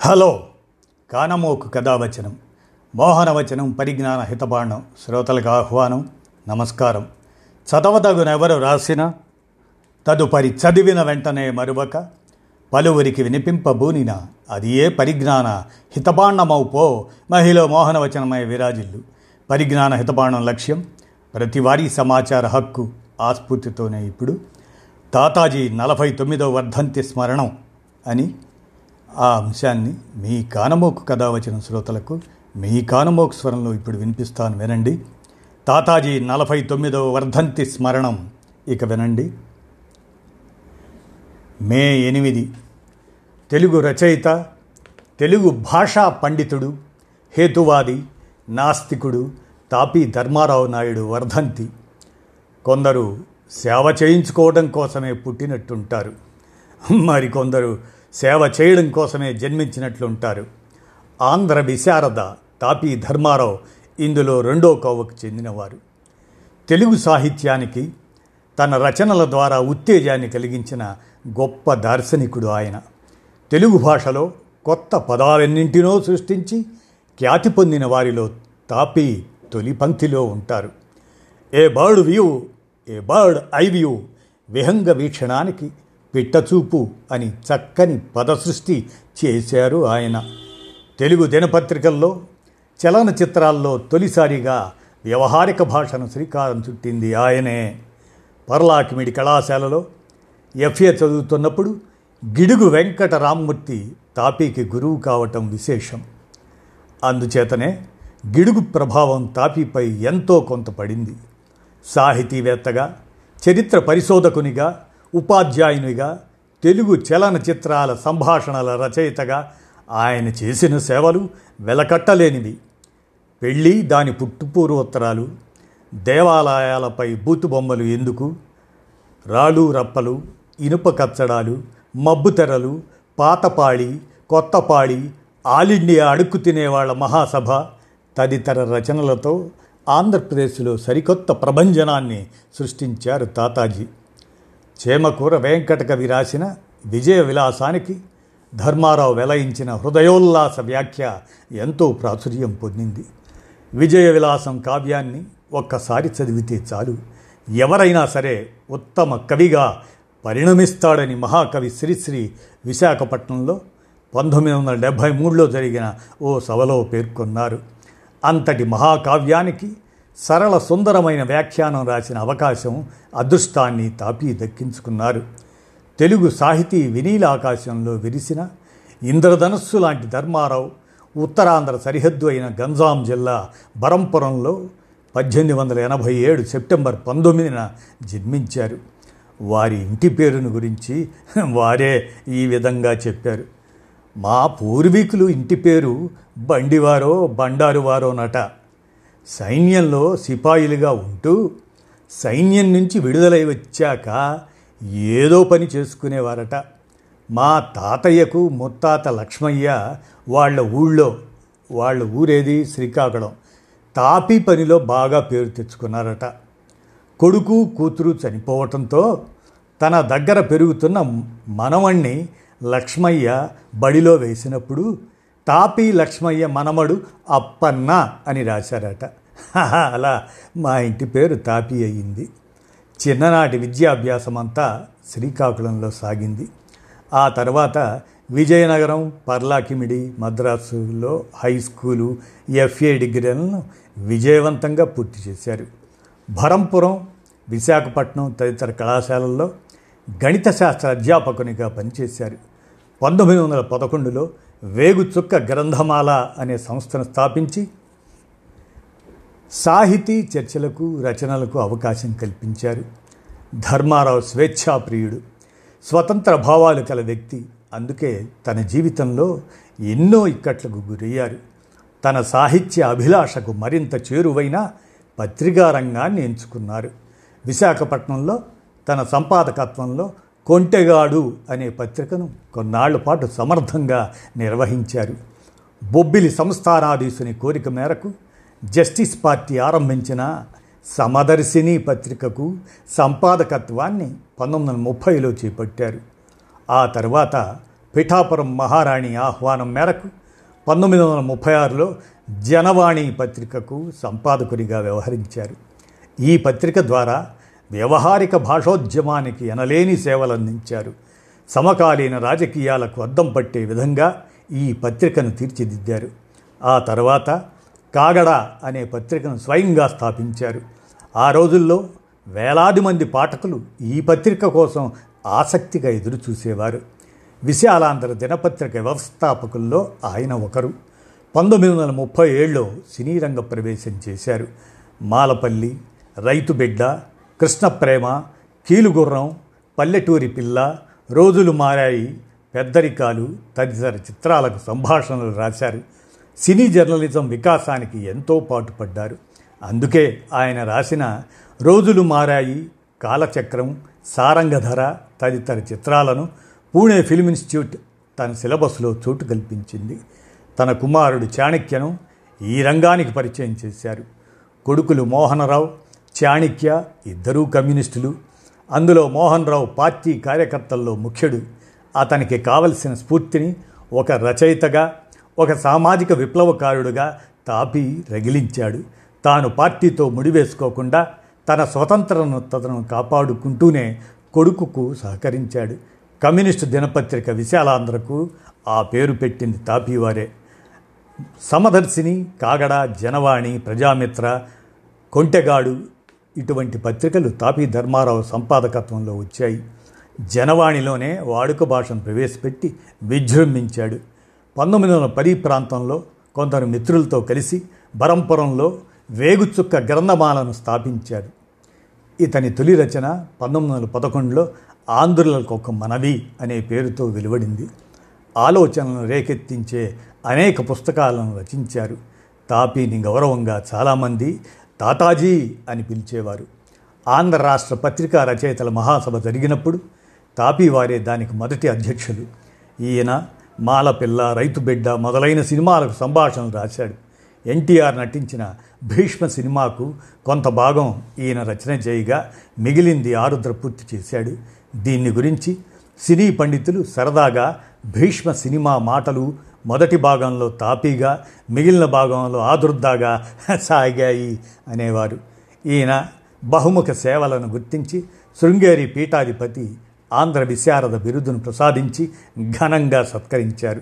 Hello. కానమోకు కథావచనం. మోహనవచనం పరిజ్ఞాన హితబాణం శ్రోతలకు ఆహ్వానం నమస్కారం. చదవదగునెవరు రాసిన తదుపరి చదివిన వెంటనే మరువక పలువురికి వినిపింపబూనిన అది ఏ పరిజ్ఞాన హితబాండమవు పో మహిళ మోహనవచనమై విరాజిల్లు. పరిజ్ఞాన హితబాణం లక్ష్యం ప్రతివారీ సమాచార హక్కు ఆస్ఫూర్తితోనే ఇప్పుడు. తాతాజీ నలభై తొమ్మిదో వర్ధంతి స్మరణం అని ఆ అంశాన్ని మీ కానమోకు కథ వచ్చిన శ్రోతలకు మీ కానమోకు స్వరంలో ఇప్పుడు వినిపిస్తాను వినండి. తాతాజీ నలభై తొమ్మిదవ వర్ధంతి స్మరణం. ఇక వినండి. మే ఎనిమిది. తెలుగు రచయిత తెలుగు భాషా పండితుడు హేతువాది నాస్తికుడు తాపీ ధర్మారావు నాయుడు వర్ధంతి. కొందరు సేవ చేయించుకోవడం కోసమే పుట్టినట్టుంటారు. మరికొందరు సేవ చేయడం కోసమే జన్మించినట్లుంటారు ఆంధ్ర విశారద తాపీ ధర్మారావు ఇందులో రెండో కోవకు చెందినవారు. తెలుగు సాహిత్యానికి తన రచనల ద్వారా ఉత్తేజాన్ని కలిగించిన గొప్ప దార్శనికుడు ఆయన. తెలుగు భాషలో కొత్త పదాలన్నింటినో సృష్టించి ఖ్యాతి పొందిన వారిలో తాపీ తొలి పంక్తిలో ఉంటారు. A bird view a bird eye view విహంగ వీక్షణానికి పిట్టచూపు అని చక్కని పదసృష్టి చేశారు ఆయన. తెలుగు దినపత్రికల్లో చలనచిత్రాల్లో తొలిసారిగా వ్యవహారిక భాషను శ్రీకారం చుట్టింది ఆయనే. పర్లాకిమిడి కళాశాలలో ఎఫ్ఏ చదువుతున్నప్పుడు గిడుగు వెంకట రామ్మూర్తి తాపీకి గురువు కావటం విశేషం. అందుచేతనే గిడుగు ప్రభావం తాపీపై ఎంతో కొంత పడింది. సాహితీవేత్తగా చరిత్ర పరిశోధకునిగా ఉపాధ్యాయునిగా తెలుగు చలనచిత్రాల సంభాషణల రచయితగా ఆయన చేసిన సేవలు వెలకట్టలేనివి. పెళ్ళి దాని పుట్టుపూర్వోత్తరాలు దేవాలయాలపై బూతుబొమ్మలు ఎందుకు? రాళ్ళు రప్పలు ఇనుప కచ్చడాలు మబ్బుతెరలు పాతపాళి కొత్తపాళి ఆల్ ఇండియా అడుక్కు తినేవాళ్ళ మహాసభ తదితర రచనలతో ఆంధ్రప్రదేశ్లో సరికొత్త ప్రభంజనాన్ని సృష్టించారు తాతాజీ. చేమకూర వెంకటకవి రాసిన విజయ విలాసానికి ధర్మారావు వెలయించిన హృదయోల్లాస వ్యాఖ్య ఎంతో ప్రాచుర్యం పొందింది. విజయ విలాసం కావ్యాన్ని ఒక్కసారి చదివితే చాలు. ఎవరైనా సరే ఉత్తమ కవిగా పరిణమిస్తాడని మహాకవి శ్రీశ్రీ విశాఖపట్నంలో పంతొమ్మిది వందల డెబ్భై మూడులో జరిగిన ఓ సభలో పేర్కొన్నారు. అంతటి మహాకావ్యానికి సరళ సుందరమైన వ్యాఖ్యానం రాసిన అవకాశం అదృష్టాన్ని తాపి దక్కించుకున్నారు. తెలుగు సాహితీ వినీల ఆకాశంలో విరిసిన ఇంద్రధనస్సు లాంటి ధర్మారావు ఉత్తరాంధ్ర సరిహద్దు అయిన గంజాం జిల్లా బరంపురంలో పద్దెనిమిది వందల ఎనభై ఏడు సెప్టెంబర్ పంతొమ్మిదిన జన్మించారు. వారి ఇంటి పేరును గురించి వారే ఈ విధంగా చెప్పారు. మా పూర్వీకులు ఇంటి పేరు బండివారో బండారువారోనట సైన్యంలో సిపాయిలుగా ఉంటూ సైన్యం నుంచి విడుదలై వచ్చాక ఏదో పని చేసుకునేవారట. మా తాతయ్యకు ముత్తాత లక్ష్మయ్య వాళ్ళ ఊళ్ళో వాళ్ళ ఊరేది శ్రీకాకుళం తాపి పనిలో బాగా పేరు తెచ్చుకున్నారట. కొడుకు కూతురు చనిపోవటంతో తన దగ్గర పెరుగుతున్న మనవణ్ణి లక్ష్మయ్య బడిలో వేసినప్పుడు తాపీ లక్ష్మయ్య మనమడు అప్పన్న అని రాశారట. అలా మా ఇంటి పేరు తాపీ అయ్యింది. చిన్ననాటి విద్యాభ్యాసం అంతా శ్రీకాకుళంలో సాగింది. ఆ తర్వాత విజయనగరం పర్లాకిమిడి మద్రాసులో హై స్కూలు ఎఫ్ఏ డిగ్రీలను విజయవంతంగా పూర్తి చేశారు. భరంపురం విశాఖపట్నం తదితర కళాశాలల్లో గణిత శాస్త్ర అధ్యాపకునిగా పనిచేశారు. పంతొమ్మిది వందల పదకొండులో వేగుచుక్క గ్రంథమాల అనే సంస్థను స్థాపించి సాహితీ చర్చలకు రచనలకు అవకాశం కల్పించారు. ధర్మారావు స్వేచ్ఛాప్రియుడు స్వతంత్ర భావాలు కల వ్యక్తి. అందుకే తన జీవితంలో ఎన్నో ఇక్కట్లకు గురయ్యారు. తన సాహిత్య అభిలాషకు మరింత చేరువైన పత్రికా రంగాన్ని ఎంచుకున్నారు. విశాఖపట్నంలో తన సంపాదకత్వంలో కొంటెగాడు అనే పత్రికను కొన్నాళ్ళ పాటు సమర్థంగా నిర్వహించారు. బొబ్బిలి సంస్థానాధీశుని కోరిక మేరకు జస్టిస్ పార్టీ ఆరంభించిన సమదర్శిని పత్రికకు సంపాదకత్వాన్ని పంతొమ్మిది వందల ముప్పైలో చేపట్టారు. ఆ తర్వాత పిఠాపురం మహారాణి ఆహ్వానం మేరకు పంతొమ్మిది వందల ముప్పై ఆరులో జనవాణి పత్రికకు సంపాదకునిగా వ్యవహరించారు. ఈ పత్రిక ద్వారా వ్యవహారిక భాషోద్యమానికి ఎనలేని సేవలందించారు. సమకాలీన రాజకీయాలకు అద్దం పట్టే విధంగా ఈ పత్రికను తీర్చిదిద్దారు. ఆ తర్వాత కాగడ అనే పత్రికను స్వయంగా స్థాపించారు. ఆ రోజుల్లో వేలాది మంది పాఠకులు ఈ పత్రిక కోసం ఆసక్తిగా ఎదురుచూసేవారు. విశాలాంధ్ర దినపత్రిక వ్యవస్థాపకుల్లో ఆయన ఒకరు. పంతొమ్మిది వందల ముప్పై ఏడులో సినీ రంగ ప్రవేశం చేశారు. మాలపల్లి రైతు కృష్ణ ప్రేమ కీలుగుర్రం పల్లెటూరి పిల్ల రోజులు మారాయి పెద్దరికాలు తదితర చిత్రాలకు సంభాషణలు రాశారు. సినీ జర్నలిజం వికాసానికి ఎంతో పాటుపడ్డారు. అందుకే ఆయన రాసిన రోజులు మారాయి కాలచక్రం సారంగధర తదితర చిత్రాలను పూణే ఫిల్మ్ ఇన్స్టిట్యూట్ తన సిలబస్లో చోటు కల్పించింది. తన కుమారుడు చాణక్యను ఈ రంగానికి పరిచయం చేశారు. కొడుకులు మోహనరావు చాణక్య ఇద్దరూ కమ్యూనిస్టులు. అందులో మోహన్ రావు పార్టీ కార్యకర్తల్లో ముఖ్యుడు. అతనికి కావలసిన స్ఫూర్తిని ఒక రచయితగా ఒక సామాజిక విప్లవకారుడుగా తాపి రగిలించాడు. తాను పార్టీతో ముడివేసుకోకుండా తన స్వతంత్రతను కాపాడుకుంటూనే కొడుకుకు సహకరించాడు. కమ్యూనిస్టు దినపత్రిక విశాలాంధ్రకు ఆ పేరు పెట్టింది తాపీవారే. సమదర్శిని కాగడ జనవాణి ప్రజామిత్ర కొంటెగాడు ఇటువంటి పత్రికలు తాపీ ధర్మారావు సంపాదకత్వంలో వచ్చాయి. జనవాణిలోనే వాడుక భాషను ప్రవేశపెట్టి విజృంభించాడు. పంతొమ్మిది వందల పది ప్రాంతంలో కొందరు మిత్రులతో కలిసి బరంపురంలో వేగుచుక్క గ్రంథమాలను స్థాపించారు. ఇతని తొలి రచన పంతొమ్మిది వందల పదకొండులో ఆంధ్రులకు ఒక మనవి అనే పేరుతో వెలువడింది. ఆలోచనలను రేకెత్తించే అనేక పుస్తకాలను రచించారు. తాపీని గౌరవంగా చాలామంది తాతాజీ అని పిలిచేవారు. ఆంధ్ర రాష్ట్ర పత్రికా రచయితల మహాసభ జరిగినప్పుడు తాపీవారే దానికి మొదటి అధ్యక్షులు. ఈయన మాలపిల్ల రైతు బిడ్డ మొదలైన సినిమాలకు సంభాషణలు రాశాడు. ఎన్టీఆర్ నటించిన భీష్మ సినిమాకు కొంత భాగం ఈయన రచన చేయగా మిగిలింది ఆరుద్ర పూర్తి చేశాడు. దీన్ని గురించి సినీ పండితులు సరదాగా భీష్మ సినిమా మాటలు మొదటి భాగంలో తాపీగా మిగిలిన భాగంలో ఆదుర్దాగా సాగాయి అనేవారు. ఈయన బహుముఖ సేవలను గుర్తించి శృంగేరి పీఠాధిపతి ఆంధ్ర విశారద బిరుదును ప్రసాదించి ఘనంగా సత్కరించారు.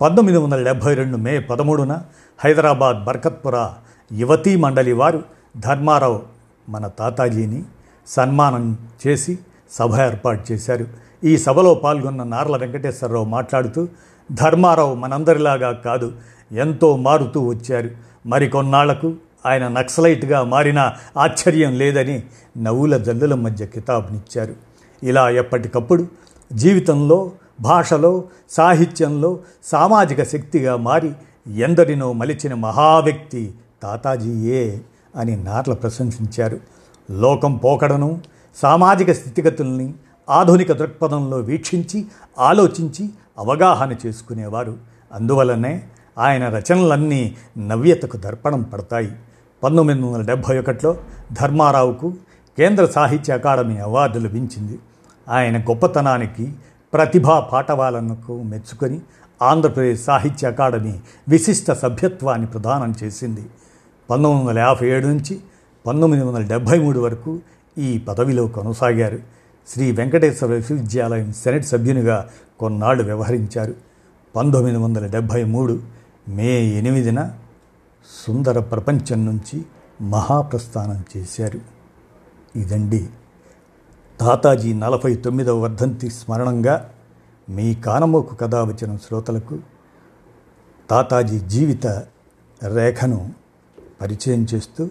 పంతొమ్మిది వందల డెబ్భై రెండు మే పదమూడున హైదరాబాద్ బర్కత్పుర యువతీ మండలి వారు ధర్మారావు మన తాతాజీని సన్మానం చేసి సభ ఏర్పాటు చేశారు. ఈ సభలో పాల్గొన్న నార్ల వెంకటేశ్వరరావు మాట్లాడుతూ ధర్మారావు మనందరిలాగా కాదు ఎంతో మారుతూ వచ్చారు. మరికొన్నాళ్ళకు ఆయన నక్సలైట్గా మారిన ఆశ్చర్యం లేదని నవ్వుల జల్లుల మధ్య కితాబునిచ్చారు. ఇలా ఎప్పటికప్పుడు జీవితంలో భాషలో సాహిత్యంలో సామాజిక శక్తిగా మారి ఎందరినో మలిచిన మహావ్యక్తి తాతాజీయే అని నాట్ల ప్రశంసించారు. లోకం పోకడను సామాజిక స్థితిగతుల్ని ఆధునిక దృక్పథంలో వీక్షించి ఆలోచించి అవగాహన చేసుకునేవారు. అందువలనే ఆయన రచనలన్నీ నవ్యతకు దర్పణం పడతాయి. పంతొమ్మిది వందల డెబ్భై ఒకటిలో ధర్మారావుకు కేంద్ర సాహిత్య అకాడమీ అవార్డు లభించింది ఆయన గొప్పతనానికి ప్రతిభా పాఠవాలకు మెచ్చుకొని ఆంధ్రప్రదేశ్ సాహిత్య అకాడమీ విశిష్ట సభ్యత్వాన్ని ప్రదానం చేసింది. పంతొమ్మిది వందల యాభై ఏడు నుంచి పంతొమ్మిది వందల డెబ్భై మూడు వరకు ఈ పదవిలో కొనసాగారు. శ్రీ వెంకటేశ్వర విశ్వవిద్యాలయం సెనెట్ సభ్యునిగా కొన్నాళ్ళు వ్యవహరించారు. పంతొమ్మిది వందల డెబ్భై మూడు మే ఎనిమిదిన సుందర ప్రపంచం నుంచి మహాప్రస్థానం చేశారు. ఇదండి తాతాజీ నలభై తొమ్మిదవ వర్ధంతి స్మరణంగా మీ కానమోకు కథ వచ్చిన శ్రోతలకు తాతాజీ జీవిత రేఖను పరిచయం చేస్తూ